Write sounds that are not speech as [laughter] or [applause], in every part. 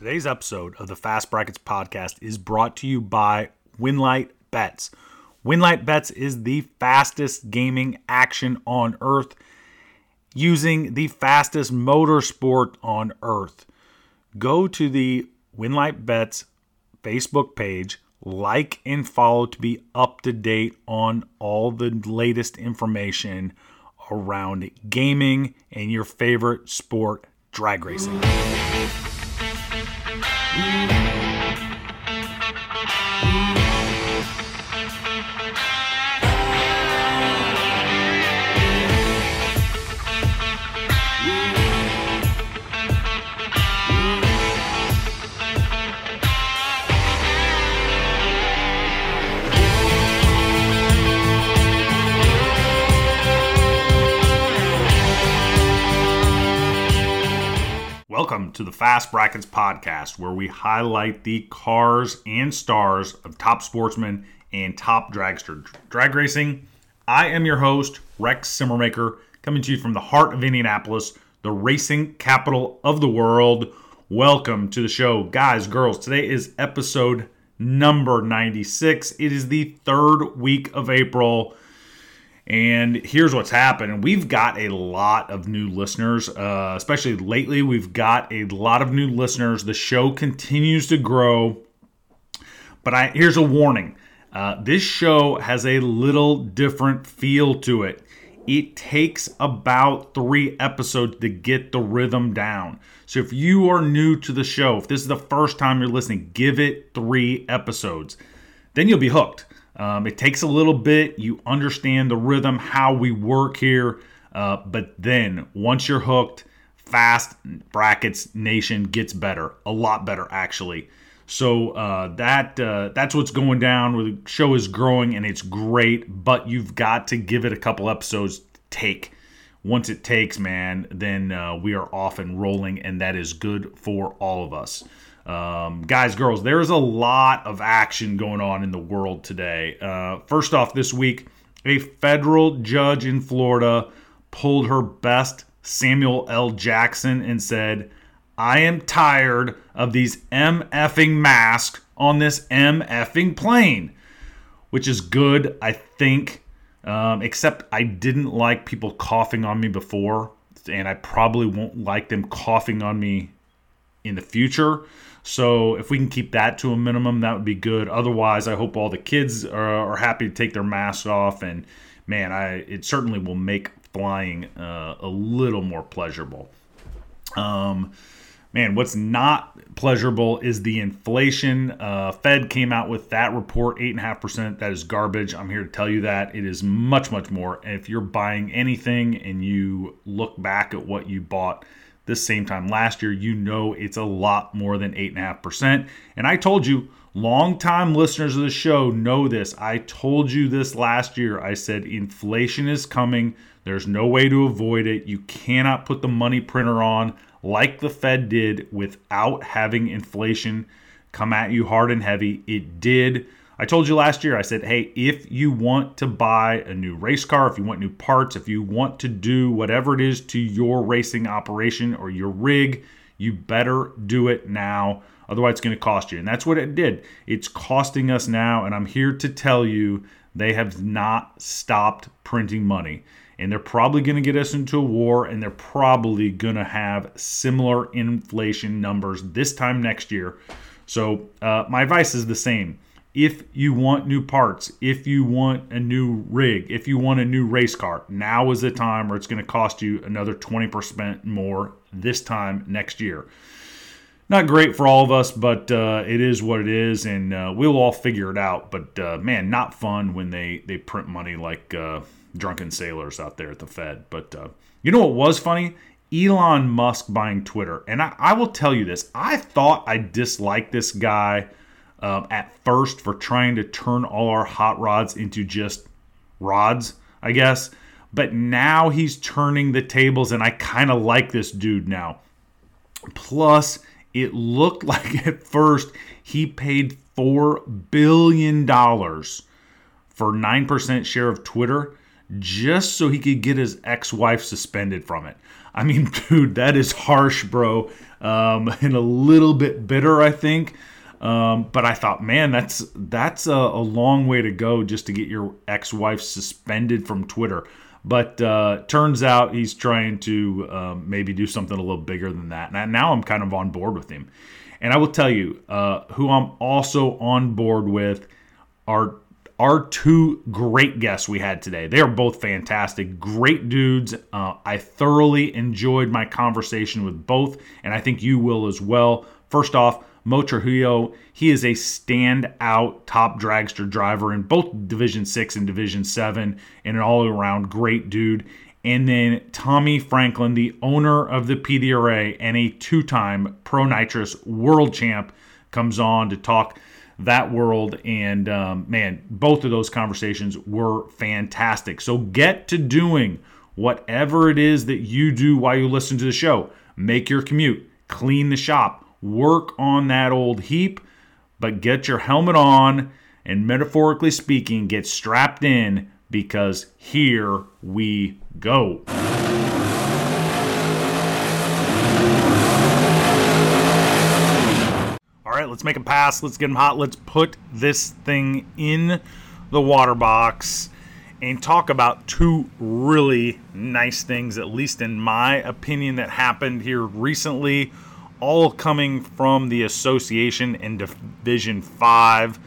Today's episode of the Fast Brackets podcast is brought to you by Winlight Bets. Winlight Bets is the fastest gaming action on earth using the fastest motorsport on earth. Go to the Winlight Bets Facebook page, like and follow to be up to date on all the latest information around gaming and your favorite sport, drag racing. Thank you. Welcome to the Fast Brackets podcast, where we highlight the cars and stars of top sportsmen and top dragster drag racing. I am your host, Rex Simmermaker, coming to you from the heart of Indianapolis, the racing capital of the world. Welcome to the show, guys, girls. Today is episode number 96. It is the third week of April. And here's what's happened. We've got a lot of new listeners, uh, especially lately. We've got a lot of new listeners. The show continues to grow. But I, here's a warning uh, this show has a little different feel to it. It takes about three episodes to get the rhythm down. So if you are new to the show, if this is the first time you're listening, give it three episodes. Then you'll be hooked. Um, it takes a little bit. You understand the rhythm, how we work here. Uh, but then once you're hooked, Fast Brackets Nation gets better, a lot better actually. So uh, that uh, that's what's going down. The show is growing and it's great, but you've got to give it a couple episodes. Take once it takes, man, then uh, we are off and rolling, and that is good for all of us. Um, guys, girls, there's a lot of action going on in the world today. Uh, first off, this week, a federal judge in Florida pulled her best Samuel L. Jackson and said, I am tired of these MFing masks on this MFing plane, which is good, I think. Um, except I didn't like people coughing on me before, and I probably won't like them coughing on me in the future. So if we can keep that to a minimum, that would be good. Otherwise, I hope all the kids are, are happy to take their masks off. And man, I it certainly will make flying uh, a little more pleasurable. Um, man, what's not pleasurable is the inflation. Uh, Fed came out with that report, eight and a half percent. That is garbage. I'm here to tell you that it is much, much more. And if you're buying anything and you look back at what you bought this same time last year, you know it's a lot more than 8.5%. And I told you, longtime listeners of the show know this. I told you this last year. I said inflation is coming. There's no way to avoid it. You cannot put the money printer on like the Fed did without having inflation come at you hard and heavy. It did. I told you last year, I said, hey, if you want to buy a new race car, if you want new parts, if you want to do whatever it is to your racing operation or your rig, you better do it now. Otherwise, it's going to cost you. And that's what it did. It's costing us now. And I'm here to tell you they have not stopped printing money. And they're probably going to get us into a war, and they're probably going to have similar inflation numbers this time next year. So, uh, my advice is the same if you want new parts, if you want a new rig, if you want a new race car, now is the time where it's going to cost you another 20% more this time next year. Not great for all of us, but uh, it is what it is, and uh, we'll all figure it out. But uh, man, not fun when they, they print money like uh, drunken sailors out there at the Fed. But uh, you know what was funny? Elon Musk buying Twitter. And I, I will tell you this I thought I disliked this guy um, at first for trying to turn all our hot rods into just rods, I guess. But now he's turning the tables, and I kind of like this dude now. Plus, it looked [laughs] like at first he paid $4 billion for 9% share of Twitter just so he could get his ex wife suspended from it. I mean, [laughs] dude, that is harsh, bro. um, and a little bit bitter, I think. Um, but I thought, man, that's that's a, a, long way to go just to get your ex-wife suspended from Twitter. But uh, turns out he's trying to um, maybe do something a little bigger than that. And now I'm kind of on board with him. And I will tell you uh, who I'm also on board with are our two great guests we had today. They are both fantastic, great dudes. Uh, I thoroughly enjoyed my conversation with both, and I think you will as well. First off, Moe Trujillo, he is a standout top dragster driver in both Division 6 and Division 7, and an all around great dude. And then Tommy Franklin, the owner of the PDRA and a two time Pro Nitrous world champ, comes on to talk that world. And um, man, both of those conversations were fantastic. So get to doing whatever it is that you do while you listen to the show. Make your commute, clean the shop, work on that old heap, but get your helmet on and metaphorically speaking, get strapped in because here we go. All right, let's make a pass. Let's get them hot. Let's put this thing in the water box and talk about two really nice things, at least in my opinion, that happened here recently, all coming from the association in Division 5.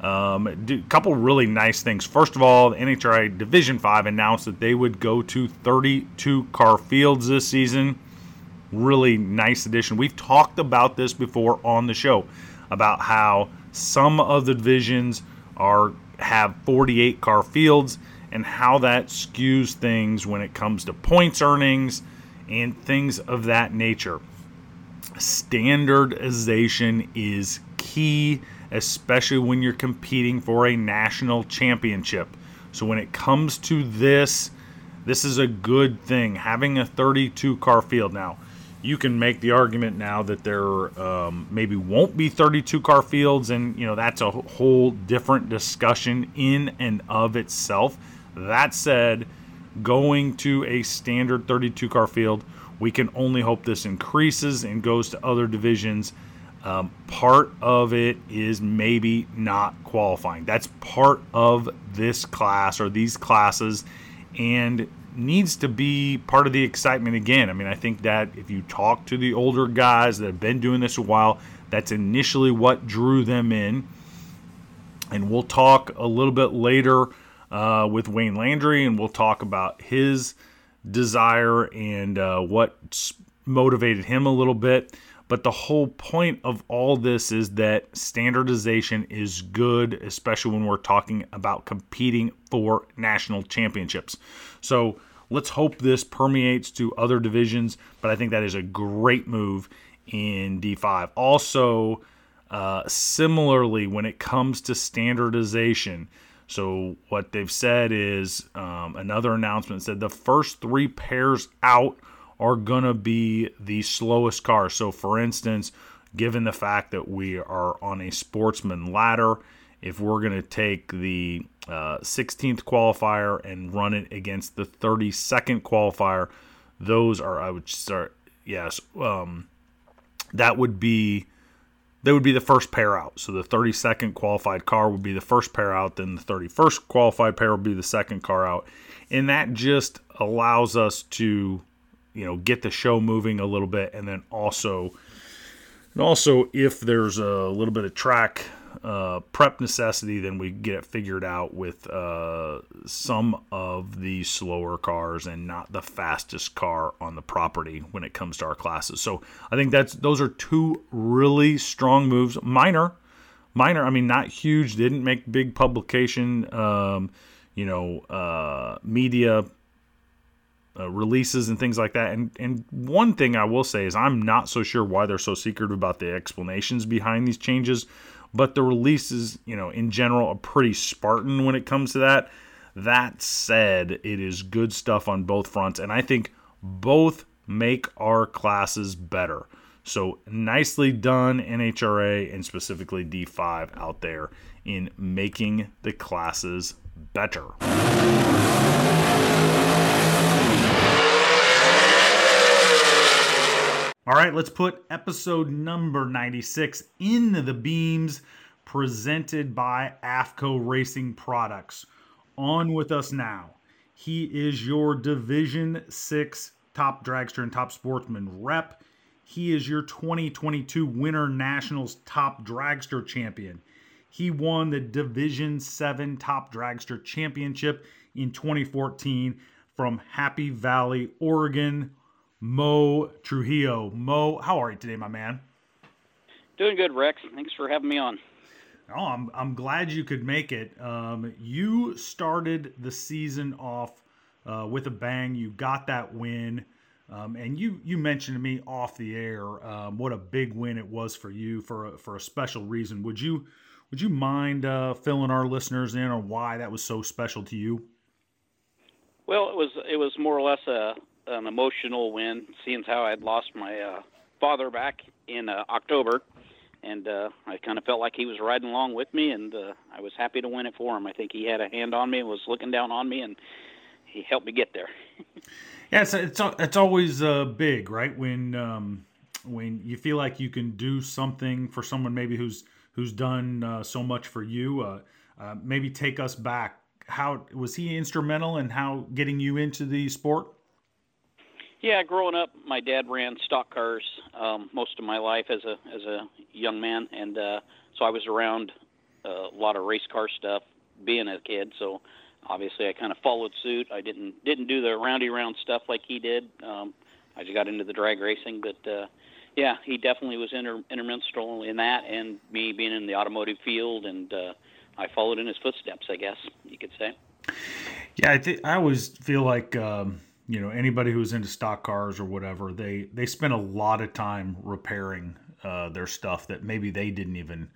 Um, a couple really nice things. First of all, the NHRA Division 5 announced that they would go to 32 car fields this season really nice addition. We've talked about this before on the show about how some of the divisions are have 48 car fields and how that skews things when it comes to points earnings and things of that nature. Standardization is key, especially when you're competing for a national championship. So when it comes to this, this is a good thing. Having a 32 car field now you can make the argument now that there um, maybe won't be 32 car fields, and you know that's a whole different discussion in and of itself. That said, going to a standard 32 car field, we can only hope this increases and goes to other divisions. Um, part of it is maybe not qualifying. That's part of this class or these classes, and needs to be part of the excitement again. I mean, I think that if you talk to the older guys that have been doing this a while, that's initially what drew them in. And we'll talk a little bit later uh, with Wayne Landry, and we'll talk about his desire and uh, what motivated him a little bit. But the whole point of all this is that standardization is good, especially when we're talking about competing for national championships. So let's hope this permeates to other divisions, but I think that is a great move in D5. Also, uh, similarly, when it comes to standardization, so what they've said is um, another announcement said the first three pairs out are to be the slowest cars. So, for instance, given the fact that we are on a sportsman ladder, if we're to take the uh, 16th qualifier and run it against the 32nd qualifier, those are, I would start, yes, um, that would be. They would be the first pair out. So the 32nd qualified car would be the first pair out, then the 31st qualified pair would be the second car out. And that just allows us to you know get the show moving a little bit, and then also and also if there's a little bit of track uh, prep necessity, then we get it figured out with uh, some of the slower cars and not the fastest car on the property when it comes to our classes. So I think that's those are two really strong moves. Minor, minor. I mean, not huge. Didn't make big publication. Um, you know, uh, media uh, releases and things like that. And and one thing I will say is I'm not so sure why they're so secretive about the explanations behind these changes, but the releases, you know, in general, are pretty Spartan when it comes to that. That said, it is good stuff on both fronts, and I think both make our classes better. So nicely done, NHRA and specifically D5 out there in making the classes better. All right, let's put episode number 96 in the beams presented by AFCO Racing Products. On with us now. He is your Division 6 top dragster and top sportsman rep. He is your 2022 Winter Nationals top dragster champion. He won the Division 7 Top Dragster Championship in 2014 from Happy Valley, Oregon. Moe Trujillo. Moe, how are you today, my man? Doing good, Rex. Thanks for having me on. Oh, I'm, I'm glad you could make it. Um, you started the season off uh, with a bang. You got that win. Um, and you you mentioned to me off the air um, what a big win it was for you for a, for a special reason. Would you would you mind uh, filling our listeners in on why that was so special to you? Well, it was it was more or less a an emotional win, seeing how I'd lost my uh, father back in uh, October, and uh, I kind of felt like he was riding along with me, and uh, I was happy to win it for him. I think he had a hand on me, and was looking down on me, and he helped me get there. [laughs] yeah, it's it's it's always uh, big, right? When um, when you feel like you can do something for someone maybe who's who's done uh, so much for you. Uh, uh, maybe take us back. How was he instrumental in how getting you into the sport? Yeah, growing up, my dad ran stock cars um, most of my life as a as a young man, and uh, so I was around a lot of race car stuff being a kid. So obviously, I kind of followed suit. I didn't didn't do the roundy round stuff like he did. Um, I just got into the drag racing, but uh, yeah, he definitely was inter- instrumental in that, and me being in the automotive field, and uh, I followed in his footsteps. I guess you could say. Yeah, I think I always feel like. Um you know anybody who's into stock cars or whatever they they spend a lot of time repairing uh, their stuff that maybe they didn't even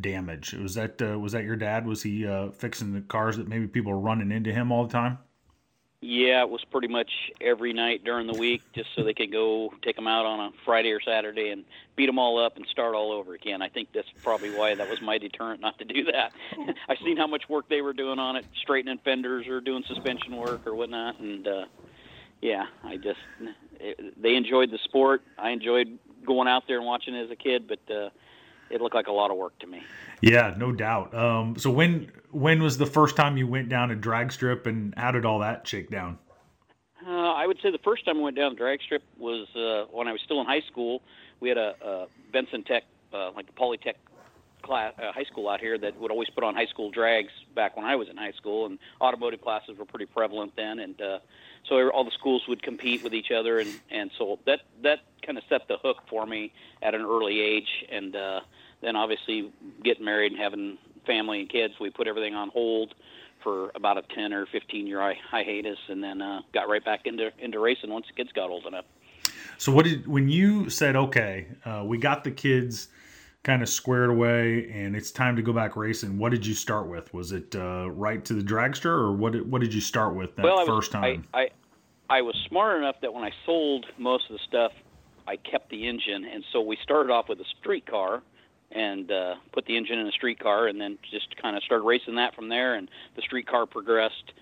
damage. Was that uh, was that your dad? Was he uh, fixing the cars that maybe people are running into him all the time? Yeah it was pretty much every night during the week just so they could go take them out on a friday or saturday and beat them all up and start all over again. I think that's probably why that was my deterrent not to do that. [laughs] I seen how much work they were doing on it straightening fenders or doing suspension work or whatnot and uh yeah, I just it, they enjoyed the sport. I enjoyed going out there and watching it as a kid, but uh, it looked like a lot of work to me. Yeah, no doubt. Um, so when when was the first time you went down a drag strip, and how did all that shake down? Uh, I would say the first time I went down the drag strip was uh, when I was still in high school. We had a, a Benson Tech, uh, like the Polytech class, uh, high school out here that would always put on high school drags back when I was in high school, and automotive classes were pretty prevalent then, and uh, so all the schools would compete with each other, and and so that that kind of set the hook for me at an early age, and uh, then obviously getting married and having family and kids, we put everything on hold for about a 10 or 15 year hiatus, and then uh, got right back into into racing once the kids got old enough. So what did when you said okay, uh, we got the kids kind of squared away and it's time to go back racing? What did you start with? Was it uh, right to the dragster, or what? Did, what did you start with that well, first time? I, I I was smart enough that when I sold most of the stuff, I kept the engine, and so we started off with a street car and uh, put the engine in a street car, and then just kind of started racing that from there. And the street car progressed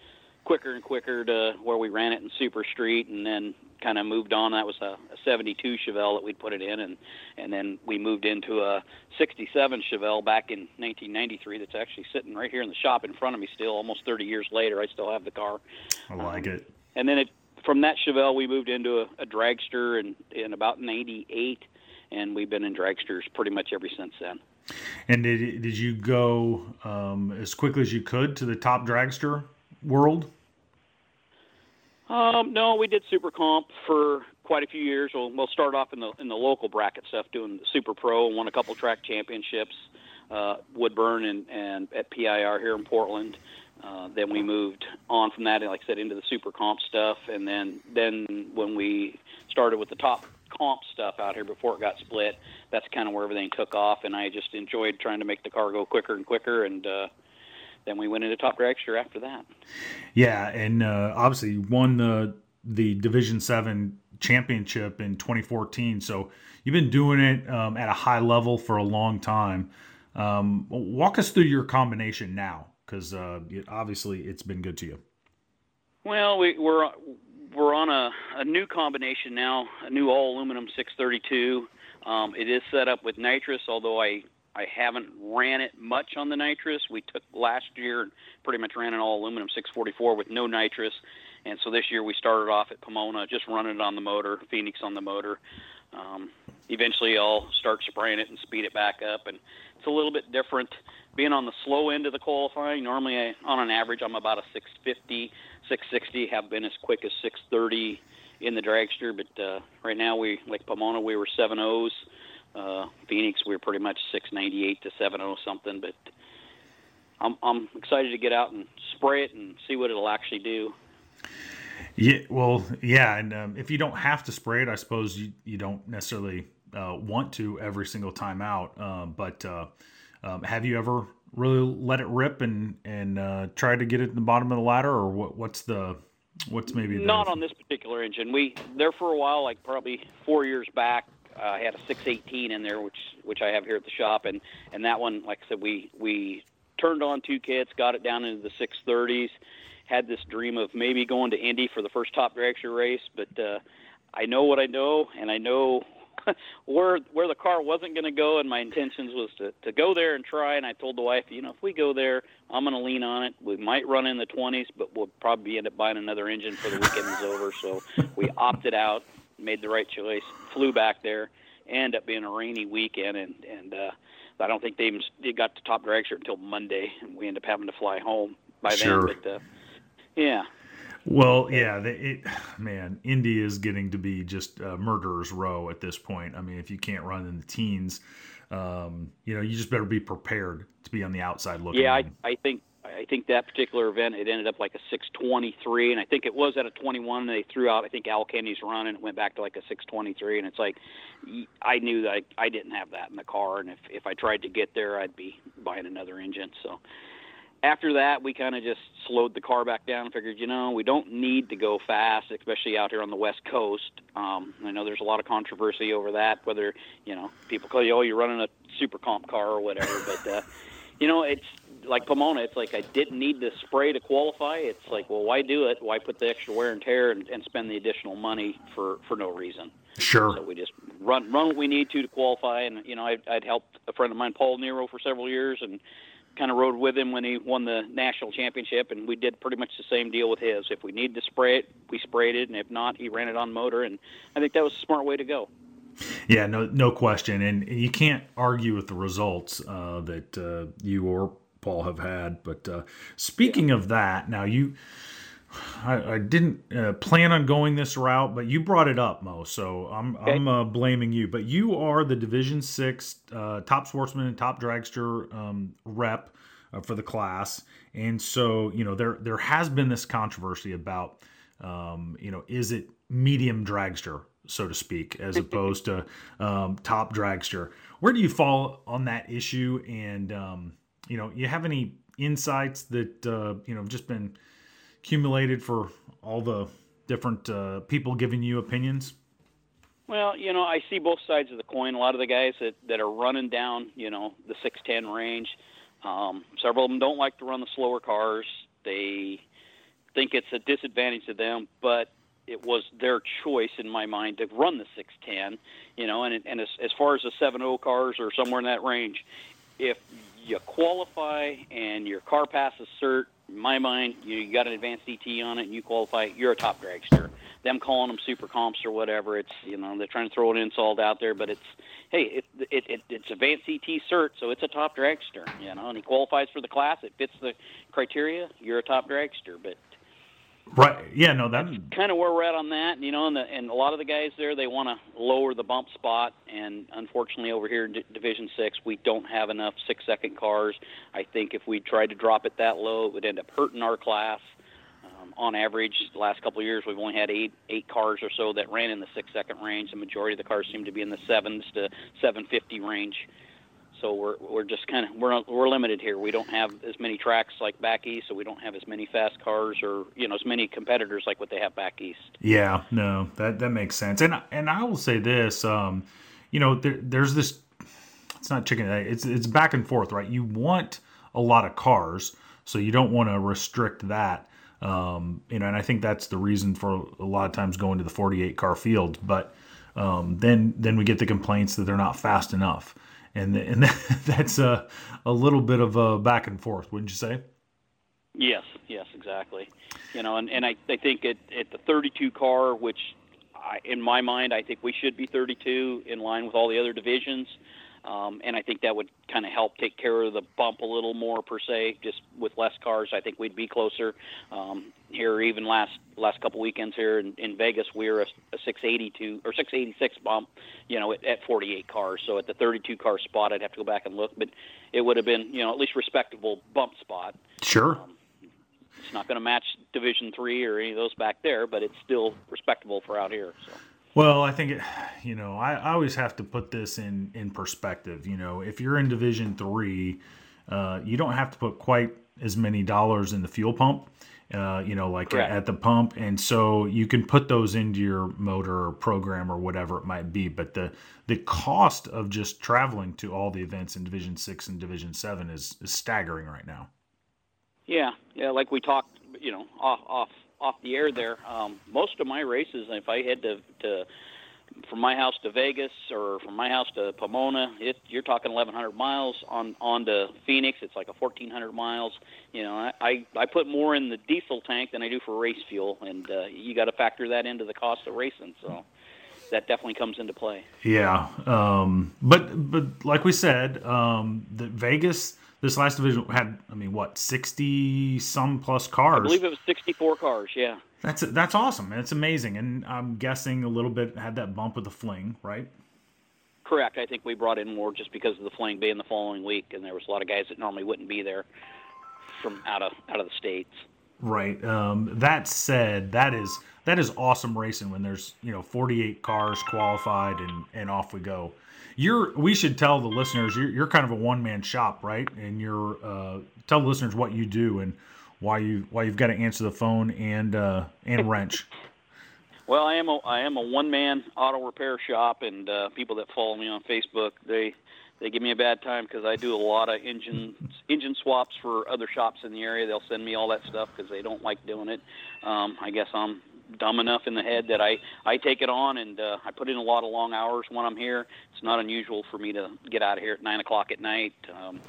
quicker and quicker to where we ran it in Super Street, and then kind of moved on. That was a, a 72 Chevelle that we'd put it in, and and then we moved into a 67 Chevelle back in 1993. That's actually sitting right here in the shop in front of me still. Almost 30 years later, I still have the car. I like um, it. And then it from that Chevelle, we moved into a, a dragster in in about '98, and we've been in dragsters pretty much ever since then. And did did you go um, as quickly as you could to the top dragster world? Um, no, we did Super Comp for quite a few years. We'll, we'll start off in the in the local bracket stuff, doing Super Pro, and won a couple track championships, uh, Woodburn and and at PIR here in Portland. Uh, then we moved on from that, like I said, into the super comp stuff, and then then when we started with the top comp stuff out here before it got split, that's kind of where everything took off, and I just enjoyed trying to make the car go quicker and quicker, and uh, then we went into top dragster after that. Yeah, and uh, obviously you won the the Division Seven championship in 2014. So you've been doing it um, at a high level for a long time. Um, walk us through your combination now because uh, it, obviously it's been good to you. Well, we, we're we're on a, a new combination now, a new all aluminum 632. Um, it is set up with nitrous, although I I haven't ran it much on the nitrous. We took last year and pretty much ran an all aluminum 644 with no nitrous, and so this year we started off at Pomona just running it on the motor, Phoenix on the motor. Um, eventually, I'll start spraying it and speed it back up, and it's a little bit different. Being on the slow end of the qualifying, normally I, on an average I'm about a 650, 660. Have been as quick as 630 in the dragster, but uh, right now we like Pomona we were seven O's. Uh, Phoenix we were pretty much 698 to 70 something, but I'm I'm excited to get out and spray it and see what it'll actually do. Yeah, well, yeah, and um, if you don't have to spray it, I suppose you, you don't necessarily uh, want to every single time out. Uh, but uh, um, have you ever really let it rip and and uh, try to get it in the bottom of the ladder, or what, what's the what's maybe the... not on this particular engine? We there for a while, like probably four years back. Uh, I had a 618 in there, which which I have here at the shop, and and that one, like I said, we we turned on two kits, got it down into the 630s had this dream of maybe going to Indy for the first top dragster race, but uh, I know what I know, and I know [laughs] where where the car wasn't going to go, and my intentions was to to go there and try. And I told the wife, you know, if we go there, I'm going to lean on it. We might run in the 20s, but we'll probably end up buying another engine for the weekend is over. So we opted out, made the right choice, flew back there. Ended up being a rainy weekend, and and uh, I don't think they even they got to top dragster until Monday, and we ended up having to fly home by sure. then. But uh, yeah. Well, yeah, it, man, Indy is getting to be just a murderer's row at this point. I mean, if you can't run in the teens, um, you know, you just better be prepared to be on the outside looking. Yeah, I, I think I think that particular event it ended up like a 623, and I think it was at a 21. And they threw out I think Al Kenny's run, and it went back to like a 623. And it's like I knew that I, I didn't have that in the car, and if if I tried to get there, I'd be buying another engine. So after that, we kind of just slowed the car back down and figured, you know, we don't need to go fast, especially out here on the West Coast. Um, I know there's a lot of controversy over that, whether, you know, people call you, oh, you're running a super comp car or whatever. But, uh, you know, it's like Pomona. It's like I didn't need to spray to qualify. It's like, well, why do it? Why put the extra wear and tear and, and spend the additional money for, for no reason? Sure. So we just run run what we need to to qualify. And, you know, I'd, I'd helped a friend of mine, Paul Nero, for several years. And, kind of rode with him when he won the national championship, and we did pretty much the same deal with his. If we needed to spray it, we sprayed it, and if not, he ran it on motor, and I think that was a smart way to go. Yeah, no, no question, and you can't argue with the results uh, that uh, you or Paul have had. But uh, speaking of that, now you I, I didn't uh, plan on going this route, but you brought it up, Moe. So I'm okay. I'm uh, blaming you. But you are the Division Six uh, top sportsman and top dragster um, rep uh, for the class, and so you know there there has been this controversy about um, you know is it medium dragster so to speak as [laughs] opposed to um, top dragster. Where do you fall on that issue? And um, you know, you have any insights that uh, you know just been accumulated for all the different uh, people giving you opinions? Well, you know, I see both sides of the coin. A lot of the guys that, that are running down, you know, the 610 range, um, several of them don't like to run the slower cars. They think it's a disadvantage to them, but it was their choice in my mind to run the 610, you know, and, and as, as far as the 7.0 cars or somewhere in that range, if you qualify and your car passes cert in my mind, you got an advanced DT on it and you qualify, you're a top dragster. Them calling them super comps or whatever, it's you know they're trying to throw an insult out there, but it's hey, it, it, it it's advanced DT cert, so it's a top dragster, you know, and he qualifies for the class. It fits the criteria. You're a top dragster, but Right. Yeah. No. That kind of where we're at on that. You know, and the, and a lot of the guys there they want to lower the bump spot, and unfortunately over here in D- Division Six we don't have enough six second cars. I think if we tried to drop it that low, it would end up hurting our class. Um, on average, the last couple of years we've only had eight eight cars or so that ran in the six second range. The majority of the cars seem to be in the sevens to 750 range so we're we're just kind of we're we're limited here. We don't have as many tracks like back east, so we don't have as many fast cars or you know as many competitors like what they have back east. Yeah, no, that that makes sense. And and I will say this, um, you know, there, there's this. It's not chicken. It's it's back and forth, right? You want a lot of cars, so you don't want to restrict that. Um, you know, and I think that's the reason for a lot of times going to the 48 car field. But um, then then we get the complaints that they're not fast enough, and [laughs] and that's a a little bit of a back and forth, wouldn't you say? Yes, yes, exactly. You know, and, and I, I think at, at the 32 car, which I, in my mind, I think we should be 32 in line with all the other divisions. Um, and I think that would kind of help take care of the bump a little more per se. Just with less cars, I think we'd be closer. Um, here, even last last couple weekends here in, in Vegas, we were a, a 682 or 686 bump, you know, at, at 48 cars. So at the 32 car spot, I'd have to go back and look, but it would have been, you know, at least respectable bump spot. Sure. Um, it's not going to match Division Three or any of those back there, but it's still respectable for out here. So. Well, I think it, you know, I, I, always have to put this in in perspective. You know, if you're in Division Three, uh, you don't have to put quite as many dollars in the fuel pump. Uh, you know, like at, at, the pump, and so you can put those into your motor or program or whatever it might be. But the the cost of just traveling to all the events in Division Six and Division Seven is, is staggering right now. Yeah, yeah, like we talked, you know, off off off the air there. Um, most of my races, if I head to to from my house to Vegas or from my house to Pomona, it, you're talking 1,100 miles. On on to Phoenix, it's like a 1,400 miles. You know, I, I I put more in the diesel tank than I do for race fuel, and uh, you got to factor that into the cost of racing. So that definitely comes into play. Yeah, um, but but like we said, um, the Vegas this last division had, I mean, what, 60 some plus cars? I believe it was 64 cars, yeah. That's that's awesome. It's amazing. And I'm guessing a little bit had that bump with the fling, right? Correct. I think we brought in more just because of the fling being the following week, and there was a lot of guys that normally wouldn't be there from out of out of the states. Right. Um, that said, that is that is awesome racing when there's you know 48 cars qualified and and off we go you're we should tell the listeners you're, you're kind of a one man shop, right? And you're uh, tell the listeners what you do and why you why you've got to answer the phone and uh, and wrench. [laughs] Well, I am a I am a one man auto repair shop, and uh, people that follow me on Facebook they they give me a bad time because I do a lot of engine engine swaps for other shops in the area. They'll send me all that stuff because they don't like doing it. Um, I guess I'm dumb enough in the head that I I take it on and uh, I put in a lot of long hours when I'm here. It's not unusual for me to get out of here at nine o'clock at night. Um,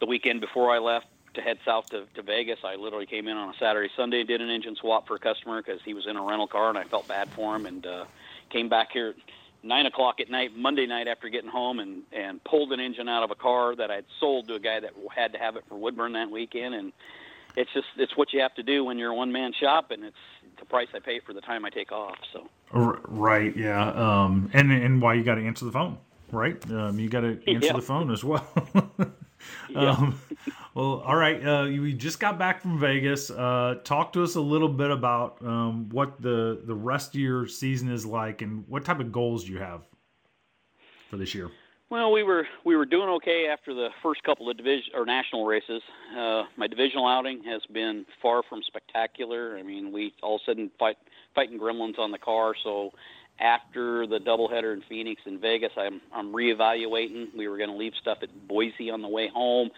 the weekend before I left to head south to, to Vegas, I literally came in on a Saturday, Sunday, did an engine swap for a customer because he was in a rental car and I felt bad for him, and uh, came back here nine o'clock at night Monday night after getting home and and pulled an engine out of a car that I'd sold to a guy that had to have it for Woodburn that weekend and it's just it's what you have to do when you're a one man shop and it's the price I pay for the time I take off. So. Right. Yeah. Um, and and why you got to answer the phone, right? Um, you got to [laughs] answer yeah. the phone as well. [laughs] um, well, all right. Uh, we just got back from Vegas. Uh, talk to us a little bit about um, what the the rest of your season is like, and what type of goals you have for this year. Well, we were we were doing okay after the first couple of division or national races. Uh, my divisional outing has been far from spectacular. I mean, we all of a sudden fight fighting gremlins on the car. So after the doubleheader in Phoenix and Vegas, I'm I'm reevaluating. We were going to leave stuff at Boise on the way home,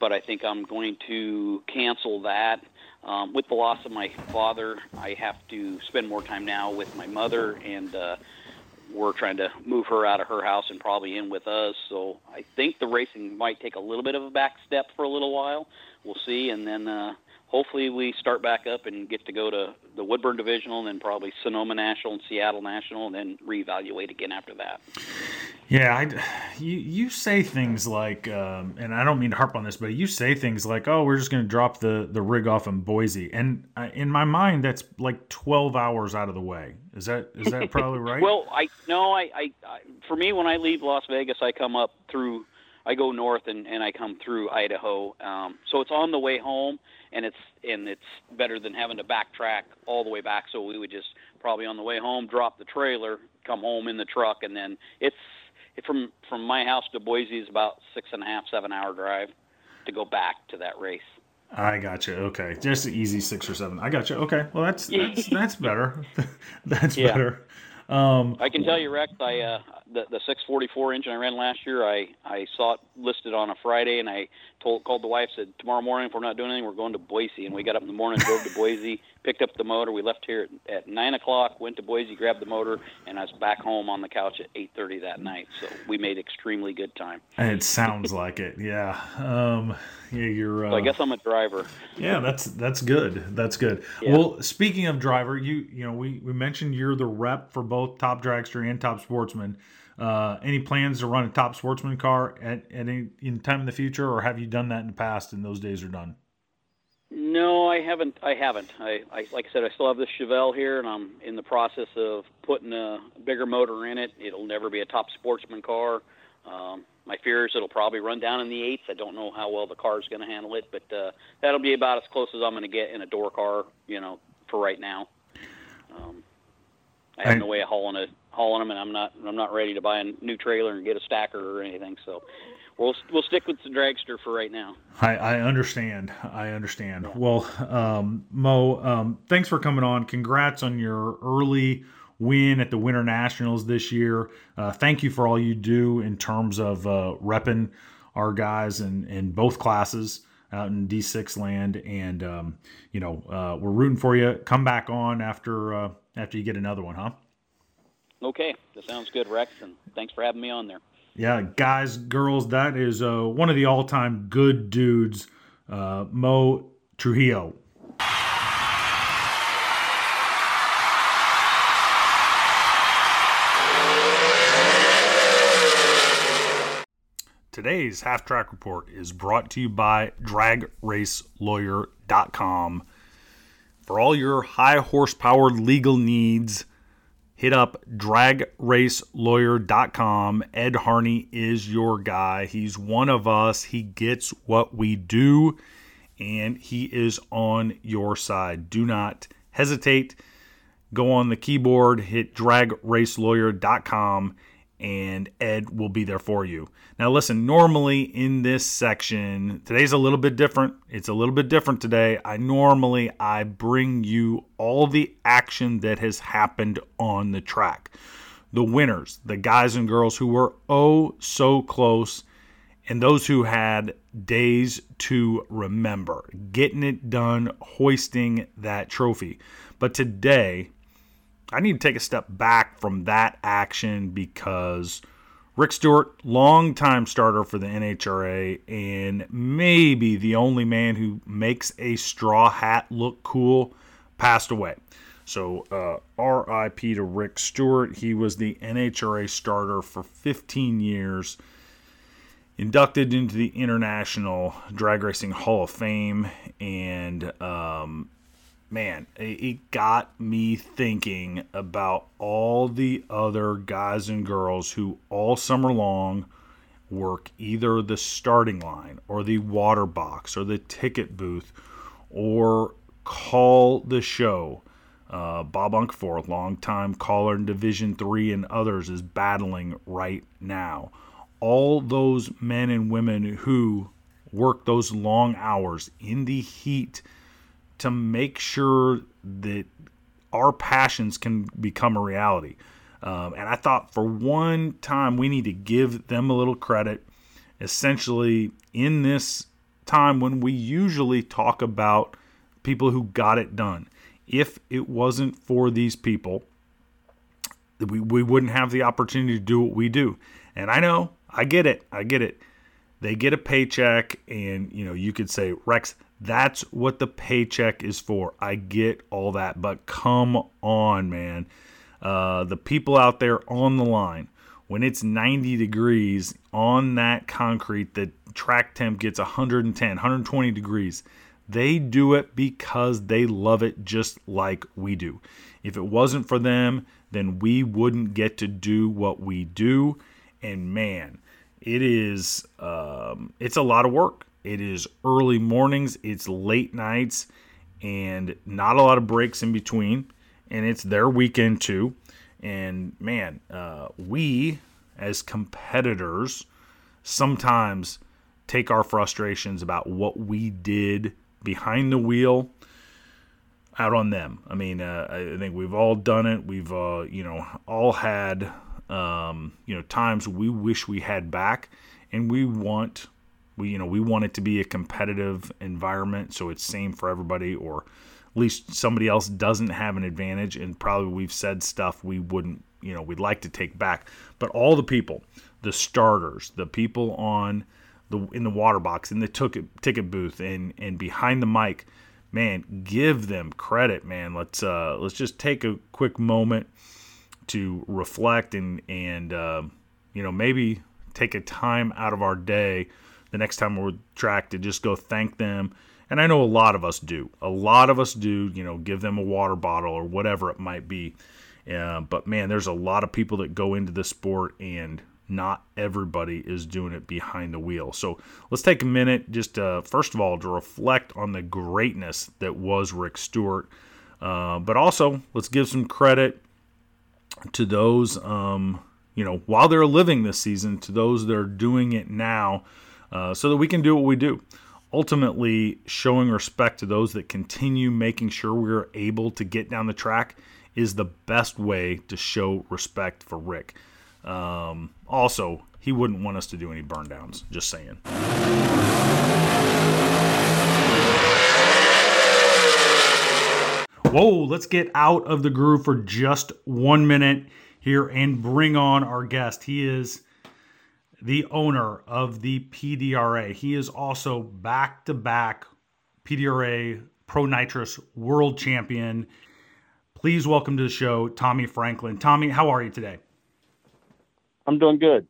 but I think I'm going to cancel that. Um, with the loss of my father, I have to spend more time now with my mother and. Uh, we're trying to move her out of her house and probably in with us. So I think the racing might take a little bit of a back step for a little while. We'll see, and then uh, hopefully we start back up and get to go to the Woodburn Divisional, and then probably Sonoma National and Seattle National, and then reevaluate again after that. Yeah, I, you you say things like, um, and I don't mean to harp on this, but you say things like, "Oh, we're just going to drop the the rig off in Boise," and uh, in my mind, that's like twelve hours out of the way. Is that is that [laughs] probably right? well, I no, I, I, I for me when I leave Las Vegas, I come up through, I go north and and I come through Idaho, um, so it's on the way home, and it's and it's better than having to backtrack all the way back. So we would just probably on the way home drop the trailer, come home in the truck, and then it's from from my house to Boise is about six and a half, seven hour drive to go back to that race. I got you. Okay, just an easy six or seven. I got you. Okay, well that's that's [laughs] that's better. [laughs] that's yeah. better. Um, I can tell you, Rex. I uh, the the 644 engine I ran last year. I I saw it listed on a Friday, and I told called the wife said tomorrow morning if we're not doing anything, we're going to Boise. And we got up in the morning, drove to Boise, [laughs] picked up the motor. We left here at, at nine o'clock, went to Boise, grabbed the motor, and I was back home on the couch at 8:30 that night. So we made extremely good time. It sounds like it. Yeah. Um, yeah, you're. Uh, so I guess I'm a driver. Yeah, that's that's good. That's good. Yeah. Well, speaking of driver, you you know we we mentioned you're the rep for both Top Dragster and Top Sportsman. Uh, any plans to run a top sportsman car at, at any in time in the future, or have you done that in the past and those days are done? No, I haven't. I haven't. I, I like I said, I still have this Chevelle here, and I'm in the process of putting a bigger motor in it. It'll never be a top sportsman car. Um, my fear is it'll probably run down in the eights. I don't know how well the car is going to handle it, but uh, that'll be about as close as I'm going to get in a door car, you know, for right now. Um, I have no way of hauling it, hauling them, and I'm not I'm not ready to buy a new trailer and get a stacker or anything. So we'll we'll stick with the dragster for right now. I, I understand. I understand. Yeah. Well, um, Moe, um, thanks for coming on. Congrats on your early win at the Winter Nationals this year. Uh, thank you for all you do in terms of uh, repping our guys in, in both classes out in D6 land. And, um, you know, uh, we're rooting for you. Come back on after uh, after you get another one, huh? Okay, that sounds good, Rex, and thanks for having me on there. Yeah, guys, girls, that is uh, one of the all-time good dudes, uh, Moe Trujillo. Today's Half Track Report is brought to you by DragRaceLawyer.com. For all your high horsepower legal needs, hit up dragracelawyer.com. Ed Harney is your guy. He's one of us. He gets what we do, and he is on your side. Do not hesitate. Go on the keyboard, hit dragracelawyers.com, and Ed will be there for you. Now, listen, normally in this section, today's a little bit different. It's a little bit different today. I normally I bring you all the action that has happened on the track. The winners, the guys and girls who were oh so close, and those who had days to remember, getting it done, hoisting that trophy. But today, I need to take a step back from that action because Rick Stewart, longtime starter for the NHRA, and maybe the only man who makes a straw hat look cool, passed away. So, uh, RIP to Rick Stewart. He was the NHRA starter for 15 years, inducted into the International Drag Racing Hall of Fame, and um, man, it got me thinking about all the other guys and girls who all summer long work either the starting line or the water box or the ticket booth or call the show. Uh, Bob Unkefor, longtime caller in Division Three, and others is battling right now. All those men and women who work those long hours in the heat to make sure that our passions can become a reality. Um, and I thought for one time we need to give them a little credit. Essentially, in this time when we usually talk about people who got it done, if it wasn't for these people, we, we wouldn't have the opportunity to do what we do. And I know, I get it, I get it. They get a paycheck, and you know, you could say, Rex, that's what the paycheck is for. I get all that, but come on, man. Uh, the people out there on the line, when it's 90 degrees on that concrete, the track temp gets 110, 120 degrees. They do it because they love it just like we do. If it wasn't for them, then we wouldn't get to do what we do. And man, it is um, it's a lot of work. It is early mornings, it's late nights, and not a lot of breaks in between. And it's their weekend too. And man, uh, we as competitors sometimes take our frustrations about what we did behind the wheel out on them. I mean, uh, I think we've all done it. We've, uh, you know, all had, um, you know, times we wish we had back, and we want, we, you know, we want it to be a competitive environment, so it's same for everybody, or at least somebody else doesn't have an advantage, and probably we've said stuff we wouldn't, you know, we'd like to take back. But all the people, the starters, the people on the in the water box, in the ticket ticket booth, and and behind the mic man, give them credit, man. Let's uh, let's just take a quick moment to reflect and and uh, you know maybe take a time out of our day the next time we're tracked to just go thank them. And I know a lot of us do. A lot of us do. You know, give them a water bottle or whatever it might be. Uh, but man, there's a lot of people that go into the sport and not everybody is doing it behind the wheel. So let's take a minute, just uh, first of all, to reflect on the greatness that was Rick Stewart. Uh, but also, let's give some credit to those, um, you know, while they're living this season, to those that are doing it now, uh, so that we can do what we do. Ultimately, showing respect to those that continue making sure we're able to get down the track is the best way to show respect for Rick. Um, also, he wouldn't want us to do any burn downs. Just saying. Whoa, let's get out of the groove for just one minute here and bring on our guest. He is the owner of the PDRA. He is also back to back PDRA Pro Nitrous World Champion. Please welcome to the show, Tommy Franklin. Tommy, how are you today? I'm doing good.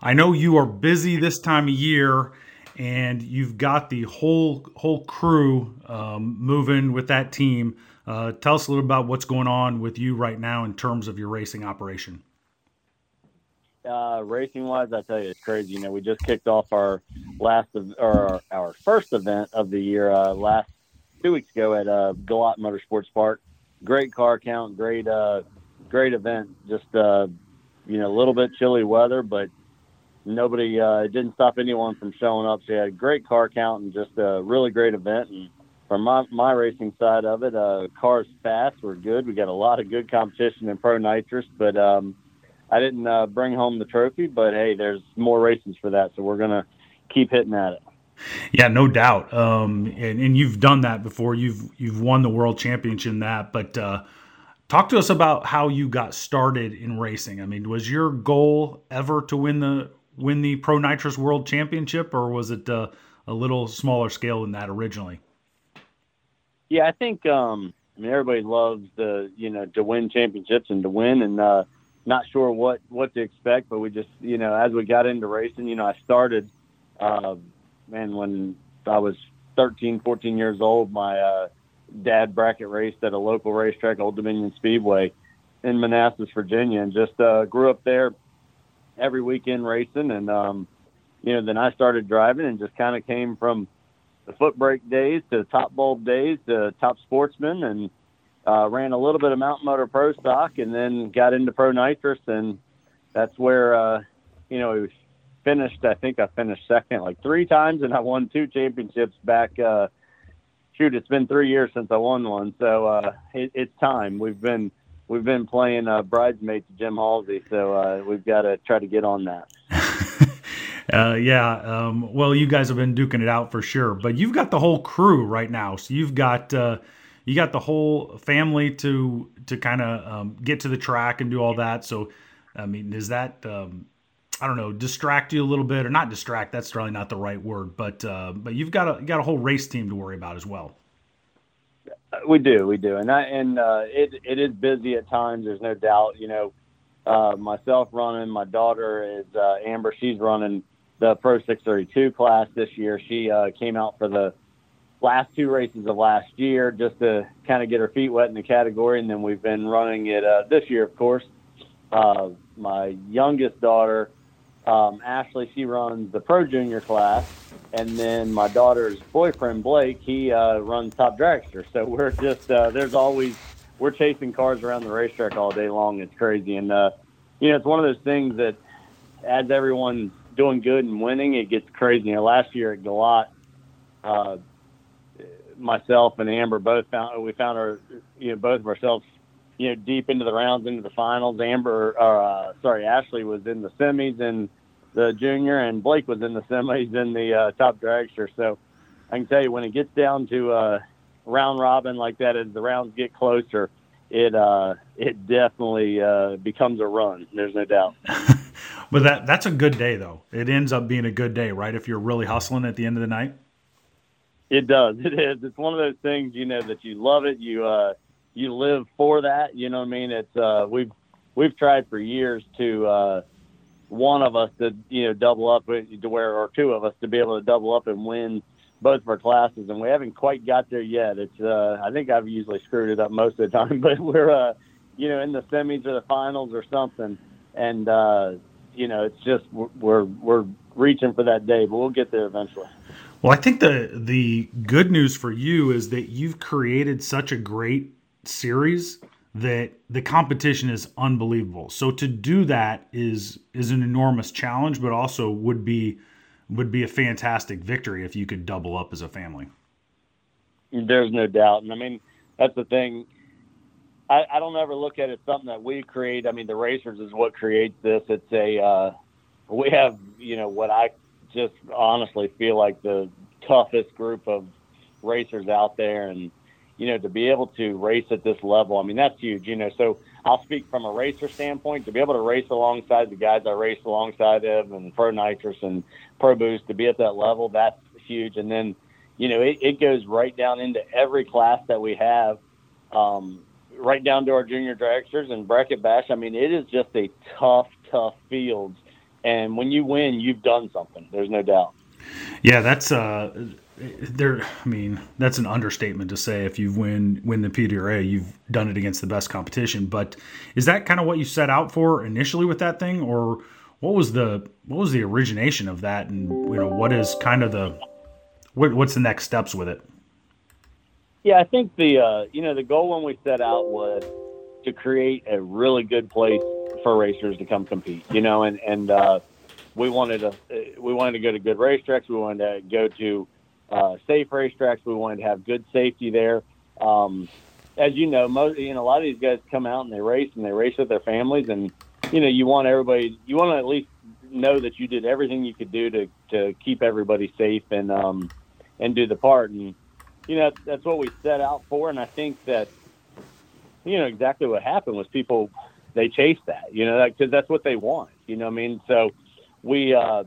I know you are busy this time of year, and you've got the whole whole crew um, moving with that team. Uh, tell us a little about what's going on with you right now in terms of your racing operation. Uh, racing wise, I tell you, it's crazy. You know, we just kicked off our last of, or our, first event of the year uh, last two weeks ago at uh, Galot Motorsports Park. Great car count, great uh, great event. Just uh, you know, a little bit chilly weather, but nobody uh, it didn't stop anyone from showing up. So you had a great car count and just a really great event. And from my, my racing side of it, uh, cars fast were good. We got a lot of good competition in Pro Nitrous, but um, I didn't uh, bring home the trophy. But hey, there's more races for that, so we're gonna keep hitting at it. Yeah, no doubt. Um, and, and you've done that before. You've you've won the world championship in that, but uh, Talk to us about how you got started in racing. I mean, was your goal ever to win the win the Pro Nitrous World Championship, or was it uh, a little smaller scale than that originally? Yeah, I think um, I mean everybody loves the you know to win championships and to win, and uh, not sure what what to expect, but we just you know as we got into racing, you know I started, uh, man, when I was 13, 14 years old, my uh, dad bracket raced at a local racetrack, Old Dominion Speedway, in Manassas, Virginia, and just uh, grew up there every weekend racing. And um, you know, then I started driving and just kind of came from the foot brake days to the top bulb days to top sportsman, and uh, ran a little bit of Mountain Motor Pro Stock, and then got into Pro Nitrous, and that's where uh, you know it finished. I think I finished second like three times, and I won two championships back. Uh, shoot, it's been three years since I won one, so uh, it, it's time. We've been we've been playing uh, bridesmaid to Jim Halsey, so uh, we've got to try to get on that. [laughs] uh, yeah, um, well, you guys have been duking it out for sure, but you've got the whole crew right now, so you've got uh, you got the whole family to to kind of um, get to the track and do all that. So, I mean, is that um, I don't know, distract you a little bit, or not distract. That's probably not the right word, but uh, but you've got a you got a whole race team to worry about as well. We do, we do, and I, and uh, it it is busy at times. There's no doubt. You know, uh, myself running, my daughter is uh, Amber. She's running the Pro 632 class this year. She uh, came out for the last two races of last year just to kind of get her feet wet in the category, and then we've been running it uh, this year, of course. Uh, my youngest daughter um, Ashley, she runs the pro junior class, and then my daughter's boyfriend Blake, he uh, runs top dragster. So we're just uh, there's always we're chasing cars around the racetrack all day long. It's crazy, and uh, you know it's one of those things that as everyone's doing good and winning, it gets crazy. You know, last year at Galot, uh, myself and Amber both found we found our you know both of ourselves you know deep into the rounds into the finals. Amber, uh, sorry, Ashley was in the semis in the junior, and Blake was in the semis in the uh, top dragster. So I can tell you when it gets down to uh, round robin like that, as the rounds get closer, it uh, it definitely uh, becomes a run. There's no doubt. [laughs] but that that's a good day though. It ends up being a good day, right? If you're really hustling at the end of the night. It does. [laughs] It is. It's one of those things, you know, that you love it. You uh, you live for that. You know what I mean? It's uh, we've we've tried for years to uh, one of us to you know double up to where or two of us to be able to double up and win both of our classes, and we haven't quite got there yet. It's uh, I think I've usually screwed it up most of the time, [laughs] but we're uh, you know in the semis or the finals or something, and uh, you know it's just we're we're reaching for that day, but we'll get there eventually. Well, I think the the good news for you is that you've created such a great series that the competition is unbelievable. So to do that is is an enormous challenge, but also would be would be a fantastic victory if you could double up as a family. There's no doubt, and I mean that's the thing. I, I don't ever look at it something that we create. I mean, the racers is what creates this. It's a uh, we have you know what I just honestly feel like the toughest group of racers out there, and you know to be able to race at this level. I mean, that's huge. You know, so I'll speak from a racer standpoint to be able to race alongside the guys I raced alongside of and Pro Nitrous and Pro Boost to be at that level. That's huge. And then, you know, it, it goes right down into every class that we have. Um, right down to our junior dragsters and bracket bash. I mean, it is just a tough, tough field and when you win, you've done something. There's no doubt. Yeah, that's uh, there. I mean, that's an understatement to say if you win win the PDRA, you've done it against the best competition. But is that kind of what you set out for initially with that thing, or what was the what was the origination of that, and you know what is kind of the what, what's the next steps with it? Yeah, I think the uh, you know the goal when we set out was to create a really good place for racers to come compete, you know, and and uh, we wanted to we wanted to go to good racetracks. We wanted to go to uh, safe racetracks. We wanted to have good safety there. Um, as you know, most you know a lot of these guys come out and they race and they race with their families, and you know you want everybody you want to at least know that you did everything you could do to to keep everybody safe and um and do the part and you know that's what we set out for and I think that you know exactly what happened was people they chase that, you know, because that's what they want. You know what I mean? So we uh,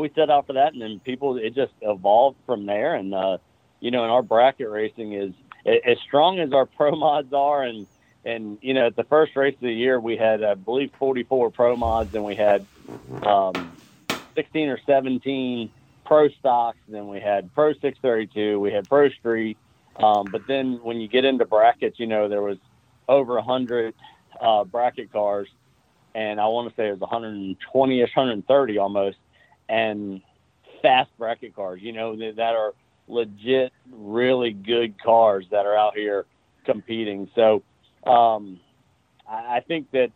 we set out for that, and then people it just evolved from there. And uh, you know, and our bracket racing is as strong as our pro mods are, and and you know, at the first race of the year, we had I believe 44 pro mods, and we had um, 16 or 17 pro stocks, and then we had pro 632, we had pro street. Um, but then when you get into brackets, you know, there was over 100 uh, bracket cars, and I want to say it was 120ish, 130 almost, and fast bracket cars. You know that, are legit, really good cars that are out here competing. So um, I, think that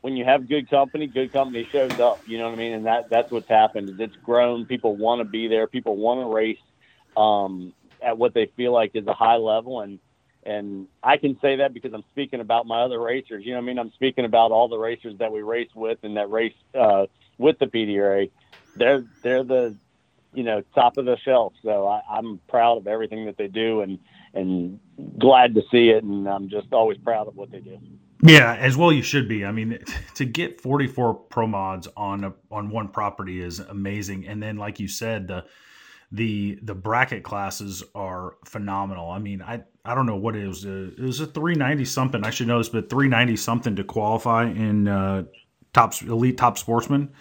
when you have good company, good company shows up. You know what I mean? And that that's what's happened. It's grown. People want to be there. People want to race um, at what they feel like is a high level, and and I can say that because I'm speaking about my other racers. You know what I mean? I'm speaking about all the racers that we race with and that race uh, with the PDRA. They're they're the you know top of the shelf. So I, I'm proud of everything that they do and and glad to see it. And I'm just always proud of what they do. Yeah, as well you should be. I mean, [laughs] to get 44 pro mods on a, on one property is amazing. And then, like you said, the the the bracket classes are phenomenal. I mean, I I don't know what it was. Uh, it was a 390 something. I should know this, but 390 something to qualify in uh, top elite top sportsman.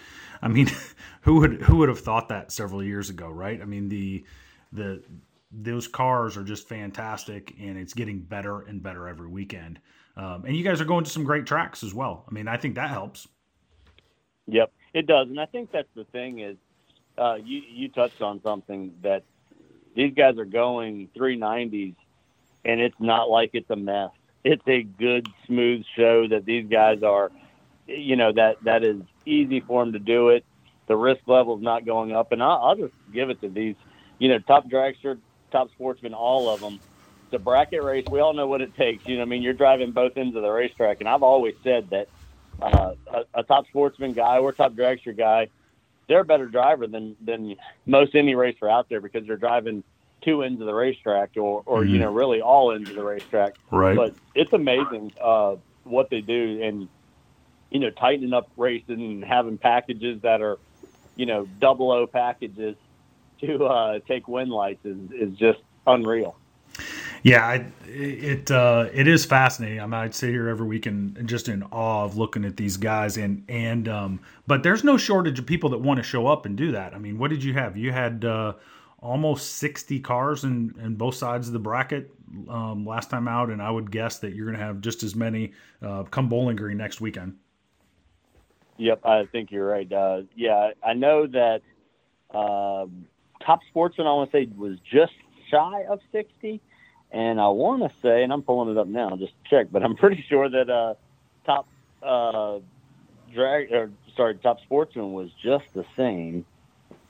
I mean, [laughs] who would who would have thought that several years ago, right? I mean, the the those cars are just fantastic, and it's getting better and better every weekend. Um, and you guys are going to some great tracks as well. I mean, I think that helps. Yep, it does, and I think that's the thing is uh, you you touched on something that these guys are going 390s, and it's not like it's a mess. It's a good, smooth show that these guys are, you know, that that is easy for them to do it. The risk level is not going up, and I'll, I'll just give it to these, you know, top dragster top sportsman, all of them. The bracket race, we all know what it takes. You know, I mean, you're driving both ends of the racetrack, and I've always said that uh, a, a top sportsman guy or top dragster guy, they're a better driver than than most any racer out there because they're driving two ends of the racetrack or or mm-hmm. you know really all ends of the racetrack. Right. But it's amazing uh, what they do, and you know, tightening up racing and having packages that are, you know, double O packages to uh, take win lights is, is just unreal. Yeah, I, it uh, it is fascinating. I mean, I'd sit here every week and just in awe of looking at these guys, and and um, but there's no shortage of people that want to show up and do that. I mean, what did you have? You had uh, almost 60 cars in, in both sides of the bracket um, last time out, and I would guess that you're going to have just as many uh, come Bowling Green next weekend. Yep, I think you're right. Uh, yeah, I know that uh, Top Sportsman, I want to say, was just shy of 60. And I want to say, and I'm pulling it up now just to check, but I'm [laughs] pretty sure that uh, Top uh, Drag, or sorry, Top Sportsman was just the same.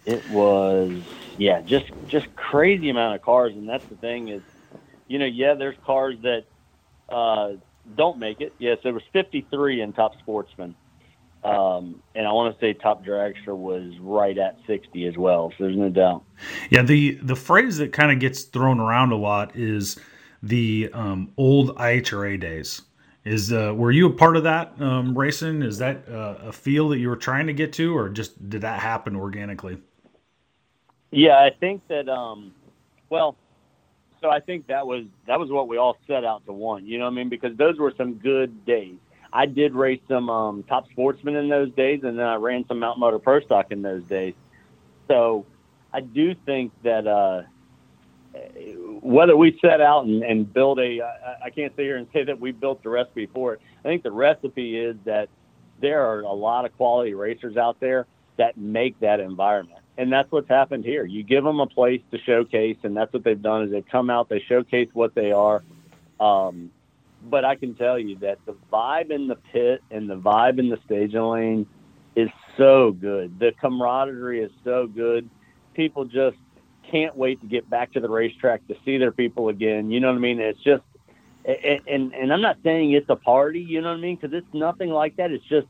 It was, yeah, just just crazy amount of cars, and that's the thing is, you know, yeah, there's cars that uh, don't make it. Yes, there was 53 in Top Sportsman, um, and I want to say Top Dragster was right at 60 as well. So there's no doubt. Yeah, the the phrase that kind of gets thrown around a lot is the um, old IHRA days. Is uh, were you a part of that um, racing? Is that uh, a feel that you were trying to get to, or just did that happen organically? Yeah, I think that. Um, well, so I think that was that was what we all set out to want. You know what I mean? Because those were some good days. I did race some um, top sportsmen in those days, and then I ran some Mountain Motor Pro Stock in those days. So I do think that uh, whether we set out and, and build a, I, I can't sit here and [laughs] say that we built the recipe for it. I think the recipe is that there are a lot of quality racers out there that make that environment. And that's what's happened here. You give them a place to showcase, and that's what they've done is they come out, they showcase what they are. Um, but I can tell you that the vibe in the pit and the vibe in the staging lane is so good. The camaraderie is so good. People just can't wait to get back to the racetrack to see their people again. You know what I mean? It's just, and and, and I'm not saying it's a party. You know what I mean? Because it's nothing like that. It's just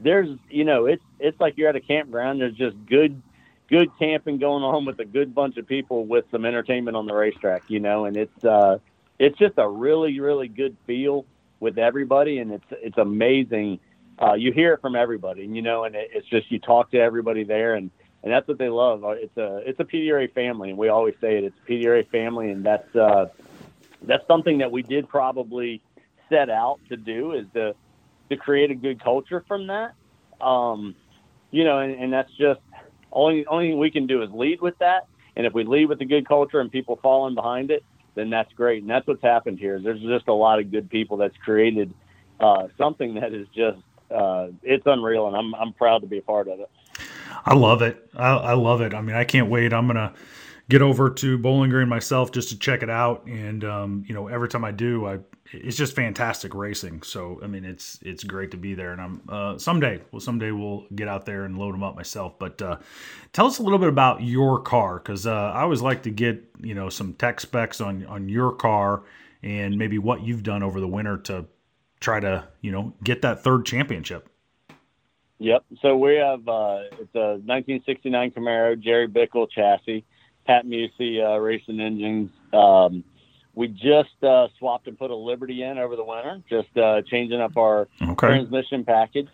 there's, you know, it's it's like you're at a campground. There's just good good camping going on with a good bunch of people with some entertainment on the racetrack. You know, and it's uh it's just a really really good feel with everybody, and it's it's amazing. Uh, you hear it from everybody, and you know, and it, it's just you talk to everybody there, and and that's what they love. Uh, it's a it's a PDRA family, and we always say it. It's a PDRA family, and that's uh, that's something that we did probably set out to do is to to create a good culture from that. Um, you know, and, and that's just only only thing we can do is lead with that. And if we lead with a good culture and people falling behind it, then that's great. And that's what's happened here. there's just a lot of good people that's created uh, something that is just uh, it's unreal, and I'm I'm proud to be a part of it. I love it. I, I love it. I mean, I can't wait. I'm gonna get over to Bowling Green myself just to check it out. And um, you know, every time I do, I it's just fantastic racing. So I mean, it's it's great to be there. And I'm uh, someday, well, someday we'll get out there and load them up myself. But uh, tell us a little bit about your car, because uh, I always like to get you know some tech specs on on your car and maybe what you've done over the winter to try to you know get that third championship. Yep. So we have uh, it's a 1969 Camaro Jerry Bickle chassis, Pat Musi uh, racing engines. Um, we just uh, swapped and put a Liberty in over the winter, just uh, changing up our okay. transmission package,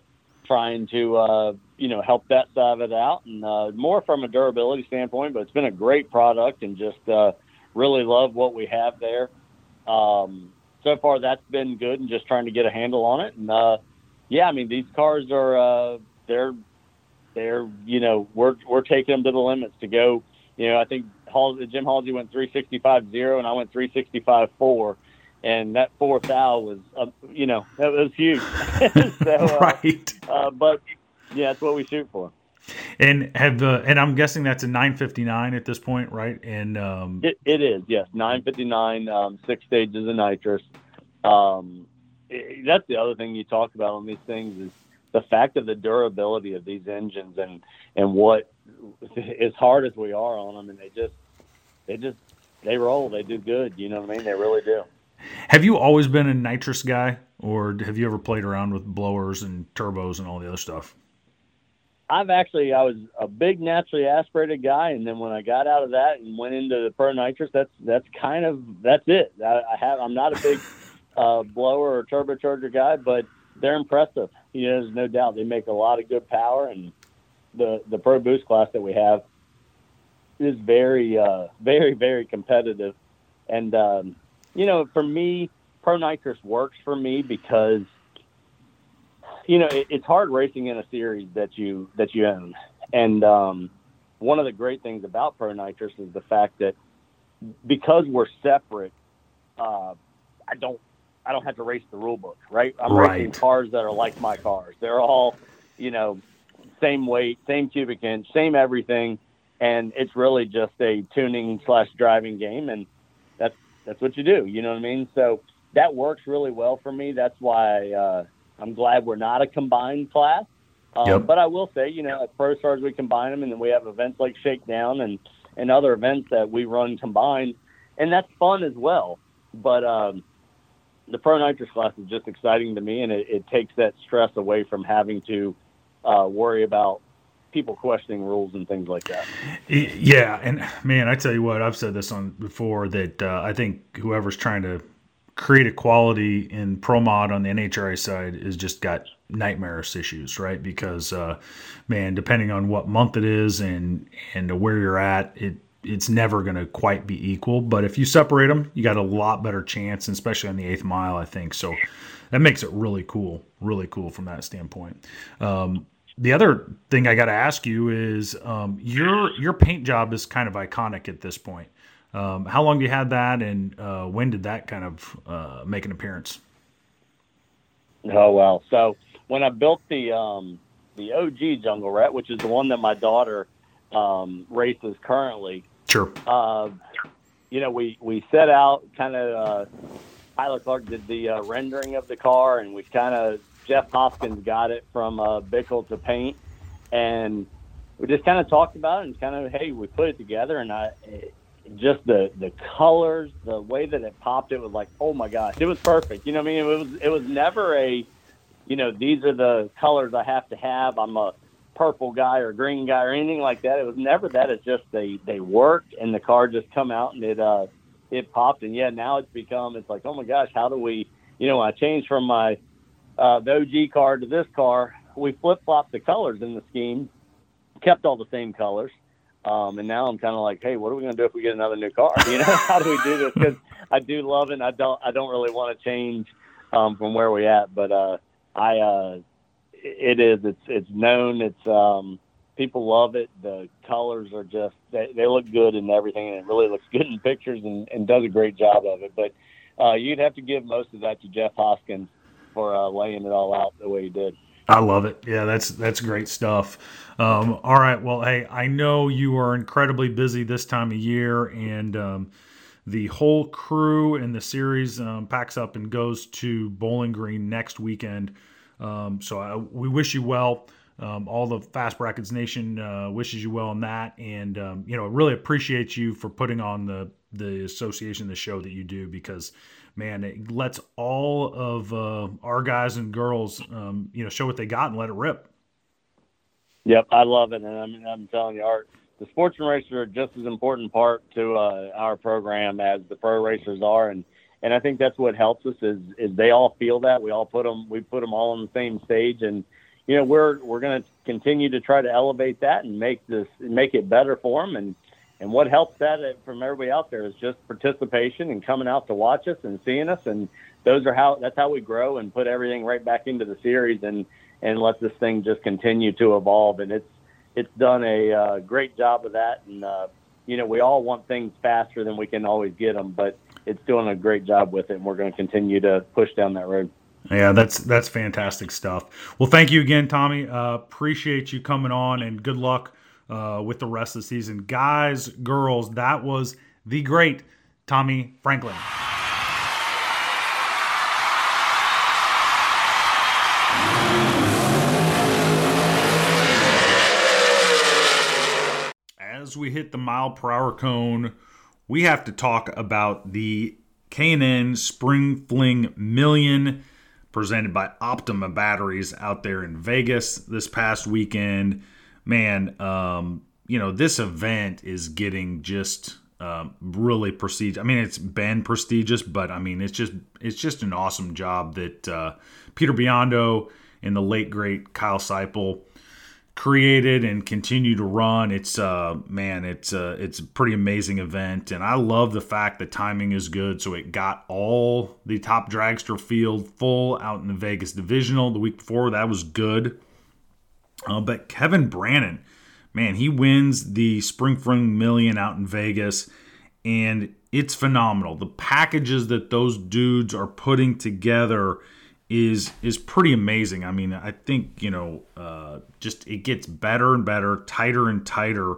trying to uh, you know help that side of it out, and uh, more from a durability standpoint. But it's been a great product, and just uh, really love what we have there. Um, so far, that's been good, and just trying to get a handle on it. And uh, yeah, I mean these cars are uh, they're they're you know we're we're taking them to the limits to go. You know, I think Hall, Jim Halsey went 365 0, and I went 365 4. And that fourth owl was, uh, you know, that was huge. [laughs] so, uh, right. Uh, but yeah, that's what we shoot for. And have uh, and I'm guessing that's a 959 at this point, right? And um, it, it is, yes, 959, um, six stages of nitrous. Um, it, that's the other thing you talk about on these things is the fact of the durability of these engines and and what as hard as we are on them, and they just they just they roll. They do good. You know what I mean? They really do. Have you always been a nitrous guy, or have you ever played around with blowers and turbos and all the other stuff? I've actually I was a big naturally aspirated guy, and then when I got out of that and went into the pro nitrous, that's that's kind of that's it. I, I have I'm not a big [laughs] uh, blower or turbocharger guy, but they're impressive. You know, there's no doubt they make a lot of good power, and the the pro boost class that we have is very uh, very very competitive, and um, you know for me, pro nitrous works for me because you know, it, it's hard racing in a series that you that you own, and um, one of the great things about Pro Nitrous is the fact that because we're separate, uh, I don't I don't have to race the rule book, right? I'm Right. racing cars that are like my cars. They're all, you know, same weight, same cubic inch, same everything, and it's really just a tuning slash driving game, and that's that's what you do. You know what I mean? So that works really well for me. That's why uh, I'm glad we're not a combined class. Um, Yep. But I will say, you know, at Pro Stars we combine them, and then we have events like Shakedown and and other events that we run combined, and that's fun as well. But um, the Pro Nitrous class is just exciting to me, and it, it takes that stress away from having to uh, worry about people questioning rules and things like that. Yeah, and man, I tell you what, I've said this on before that uh, I think whoever's trying to create equality in pro mod on the NHRA side is just got nightmarish issues, right? Because uh, man, depending on what month it is and and where you're at, it it's never going to quite be equal. But if you separate them, you got a lot better chance, especially on the eighth mile, I think. So that makes it really cool, really cool from that standpoint. Um, the other thing I got to ask you is um, your your paint job is kind of iconic at this point. Um, how long do you had that, and uh, when did that kind of uh, make an appearance? Oh well. So when I built the um, the OG Jungle Rat, which is the one that my daughter um, races currently, Sure. uh, you know, we we set out kind of. Uh, Tyler Clark did the uh, rendering of the car, and we kind of Jeff Hoskins got it from uh, Bickle to paint, and we just kind of talked about it and kind of hey, we put it together, and I it, just the the colors, the way that it popped, it was like oh my gosh, it was perfect. You know what I mean? It was it was never a, you know, these are the colors I have to have. I'm a purple guy or green guy or anything like that. It was never that. It's just they they worked and the car just come out and it uh it popped and yeah now it's become it's like oh my gosh how do we you know I changed from my uh, the OG car to this car we flip flopped the colors in the scheme kept all the same colors um, and now I'm kind of like hey what are we gonna do if we get another new car? [laughs] You know how do we do this? Because I do love it and I don't I don't really want to change um, from where we're at but uh, I uh, it is it's it's known it's um people love it the colors are just they, they look good and everything and it really looks good in pictures and, and does a great job of it but uh you'd have to give most of that to jeff hoskins for uh, laying it all out the way he did I love it. Yeah, that's that's great stuff. Um, all right. Well, hey, I know you are incredibly busy this time of year, and um, the whole crew and the series um, packs up and goes to Bowling Green next weekend. Um, so I, we wish you well. Um, all the Fast Brackets Nation uh, wishes you well in that, and um, you know, really appreciate you for putting on the the association, the show that you do, because man, it lets all of uh, our guys and girls, um, you know, show what they got and let it rip. Yep, I love it, and I'm, I'm telling you, Art, the sportsman racers are just as important part to uh, our program as the pro racers are, and and I think that's what helps us is is they all feel that we all put them we put them all on the same stage, and you know we're we're going to continue to try to elevate that and make this make it better for them, and and what helps that uh, from everybody out there is just participation and coming out to watch us and seeing us, and those are how that's how we grow and put everything right back into the series and and let this thing just continue to evolve. And it's it's done a uh, great job of that. And uh, you know, we all want things faster than we can always get them, but it's doing a great job with it. And we're going to continue to push down that road. Yeah, that's that's fantastic stuff. Well, thank you again, Tommy. Uh, appreciate you coming on, and good luck uh, with the rest of the season, guys, girls. That was the great Tommy Franklin. As we hit the mile per hour cone, we have to talk about the K&N Spring Fling Million presented by Optima Batteries out there in Vegas this past weekend. Man, um, you know, this event is getting just um, really prestigious. I mean, it's been prestigious, but I mean, it's just it's just an awesome job that uh, Peter Biondo and the late great Kyle Seipel created and continue to run. It's uh man, it's uh it's a pretty amazing event and I love the fact that timing is good. So it got all the top dragster field full out in the Vegas divisional the week before. That was good. Uh, but Kevin Brannon, man, he wins the Spring Fling Million out in Vegas and it's phenomenal. The packages that those dudes are putting together is is pretty amazing. I mean, I think you know, uh, just it gets better and better, tighter and tighter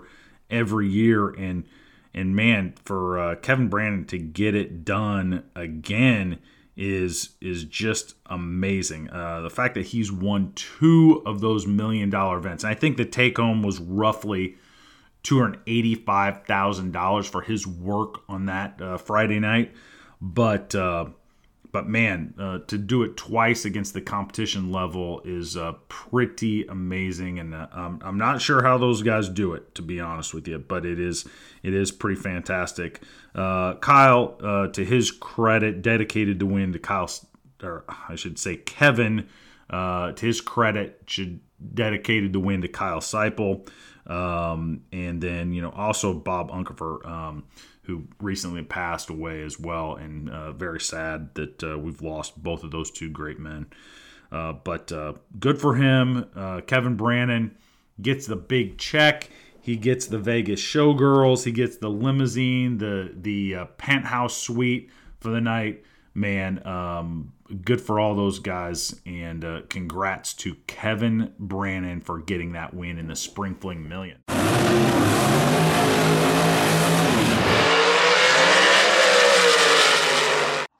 every year, and and man, for uh, Kevin Brannon to get it done again is is just amazing. Uh, the fact that he's won two of those million dollar events, and I think the take home was roughly two hundred eighty five thousand dollars for his work on that uh, Friday night, but uh, but man, uh, to do it twice against the competition level is uh, pretty amazing, and uh, um, I'm not sure how those guys do it, to be honest with you. But it is it is pretty fantastic. Uh, Kyle, uh, to his credit, dedicated to win to Kyle, or I should say Kevin, uh, to his credit, should dedicated to win to Kyle Seipel, um, and then you know also Bob Unkefer. Um, who recently passed away as well, and uh, very sad that uh, we've lost both of those two great men. Uh, but uh, good for him. Uh, Kevin Brannon gets the big check. He gets the Vegas Showgirls. He gets the limousine, the the uh, penthouse suite for the night. Man, um, good for all those guys, and congrats to Kevin Brannon for getting that win in the Spring Fling Million.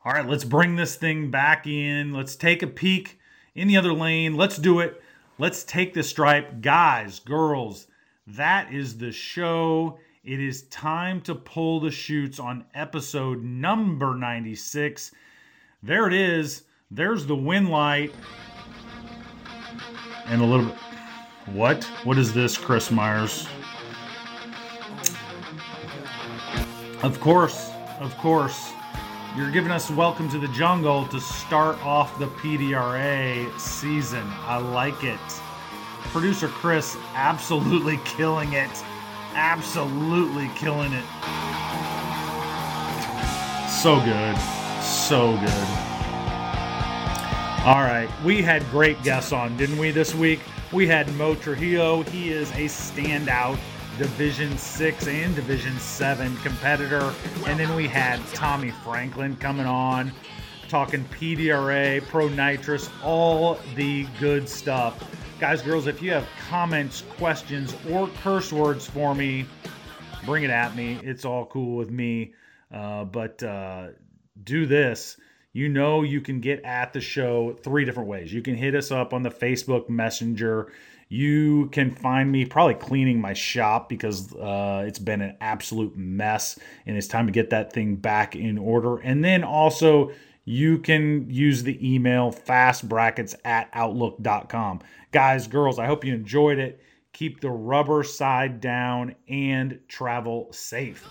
All right, let's bring this thing back in. Let's take a peek in the other lane. Let's do it. Let's take the stripe. Guys, girls, that is the show. It is time to pull the shoots on episode number 96. There it is. There's the win light. And a little bit. What? What is this, Chris Myers? Of course, of course. You're giving us welcome to the jungle to start off the PDRA season. I like it. Producer Chris absolutely [laughs] killing it. Absolutely killing it. So good. So good. All right. We had great guests on, didn't we, this week? We had Moe Trujillo. He is a standout Division 6 and Division 7 competitor. And then we had Tommy Franklin coming on, talking PDRA, Pro Nitrous, all the good stuff. Guys, girls, if you have comments, questions, or curse words for me, bring it at me. It's all cool with me. Uh, but uh, do this. You know, you can get at the show three different ways. You can hit us up on the Facebook Messenger. You can find me probably cleaning my shop because uh, it's been an absolute mess and it's time to get that thing back in order. And then also, you can use the email fastbrackets at outlook.com. Guys, girls, I hope you enjoyed it. Keep the rubber side down and travel safe.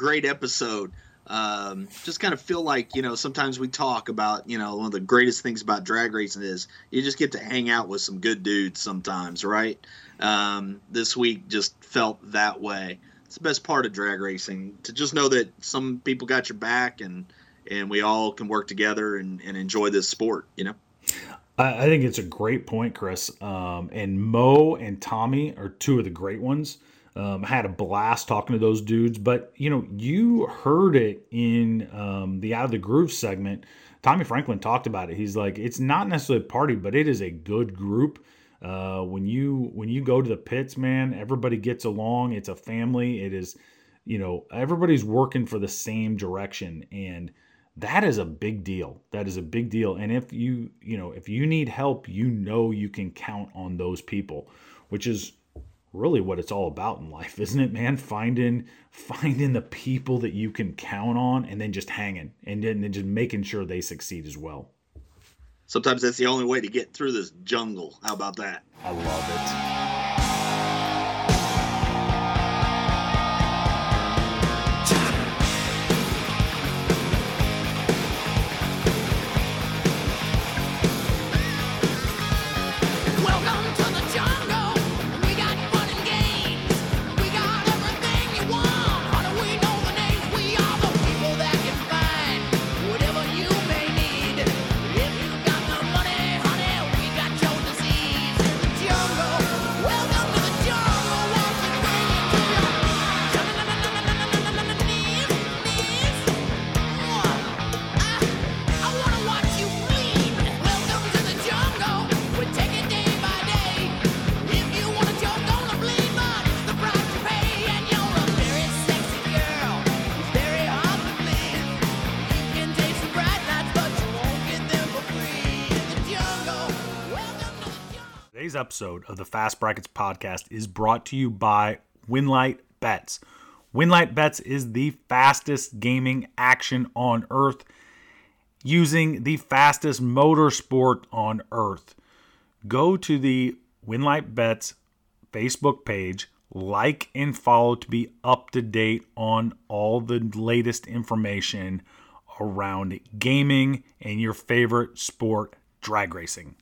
Great episode. Um, just kind of feel like you know sometimes we talk about you know one of the greatest things about drag racing is you just get to hang out with some good dudes sometimes, right? Um, this week just felt that way. It's the best part of drag racing to just know that some people got your back and and we all can work together and, and enjoy this sport. You know. I think it's a great point, Chris. Um, and Moe and Tommy are two of the great ones. Um, had a blast talking to those dudes, but you know, you heard it in um, the Out of the Groove segment. Tommy Franklin talked about it. He's like, it's not necessarily a party, but it is a good group. Uh, when you when you go to the pits, man, everybody gets along. It's a family. It is, you know, everybody's working for the same direction, and that is a big deal. That is a big deal. And if you, you know, if you need help, you know you can count on those people, which is really what it's all about in life, [laughs] isn't it, man? Finding finding the people that you can count on and then just hanging and then, and just making sure they succeed as well. Sometimes that's the only way to get through this jungle. How about that? I love it. Episode of the Fast Brackets podcast is brought to you by Winlight Bets. Winlight Bets is the fastest gaming action on earth using the fastest motorsport on earth. Go to the Winlight Bets Facebook page, like and follow to be up to date on all the latest information around gaming and your favorite sport, drag racing.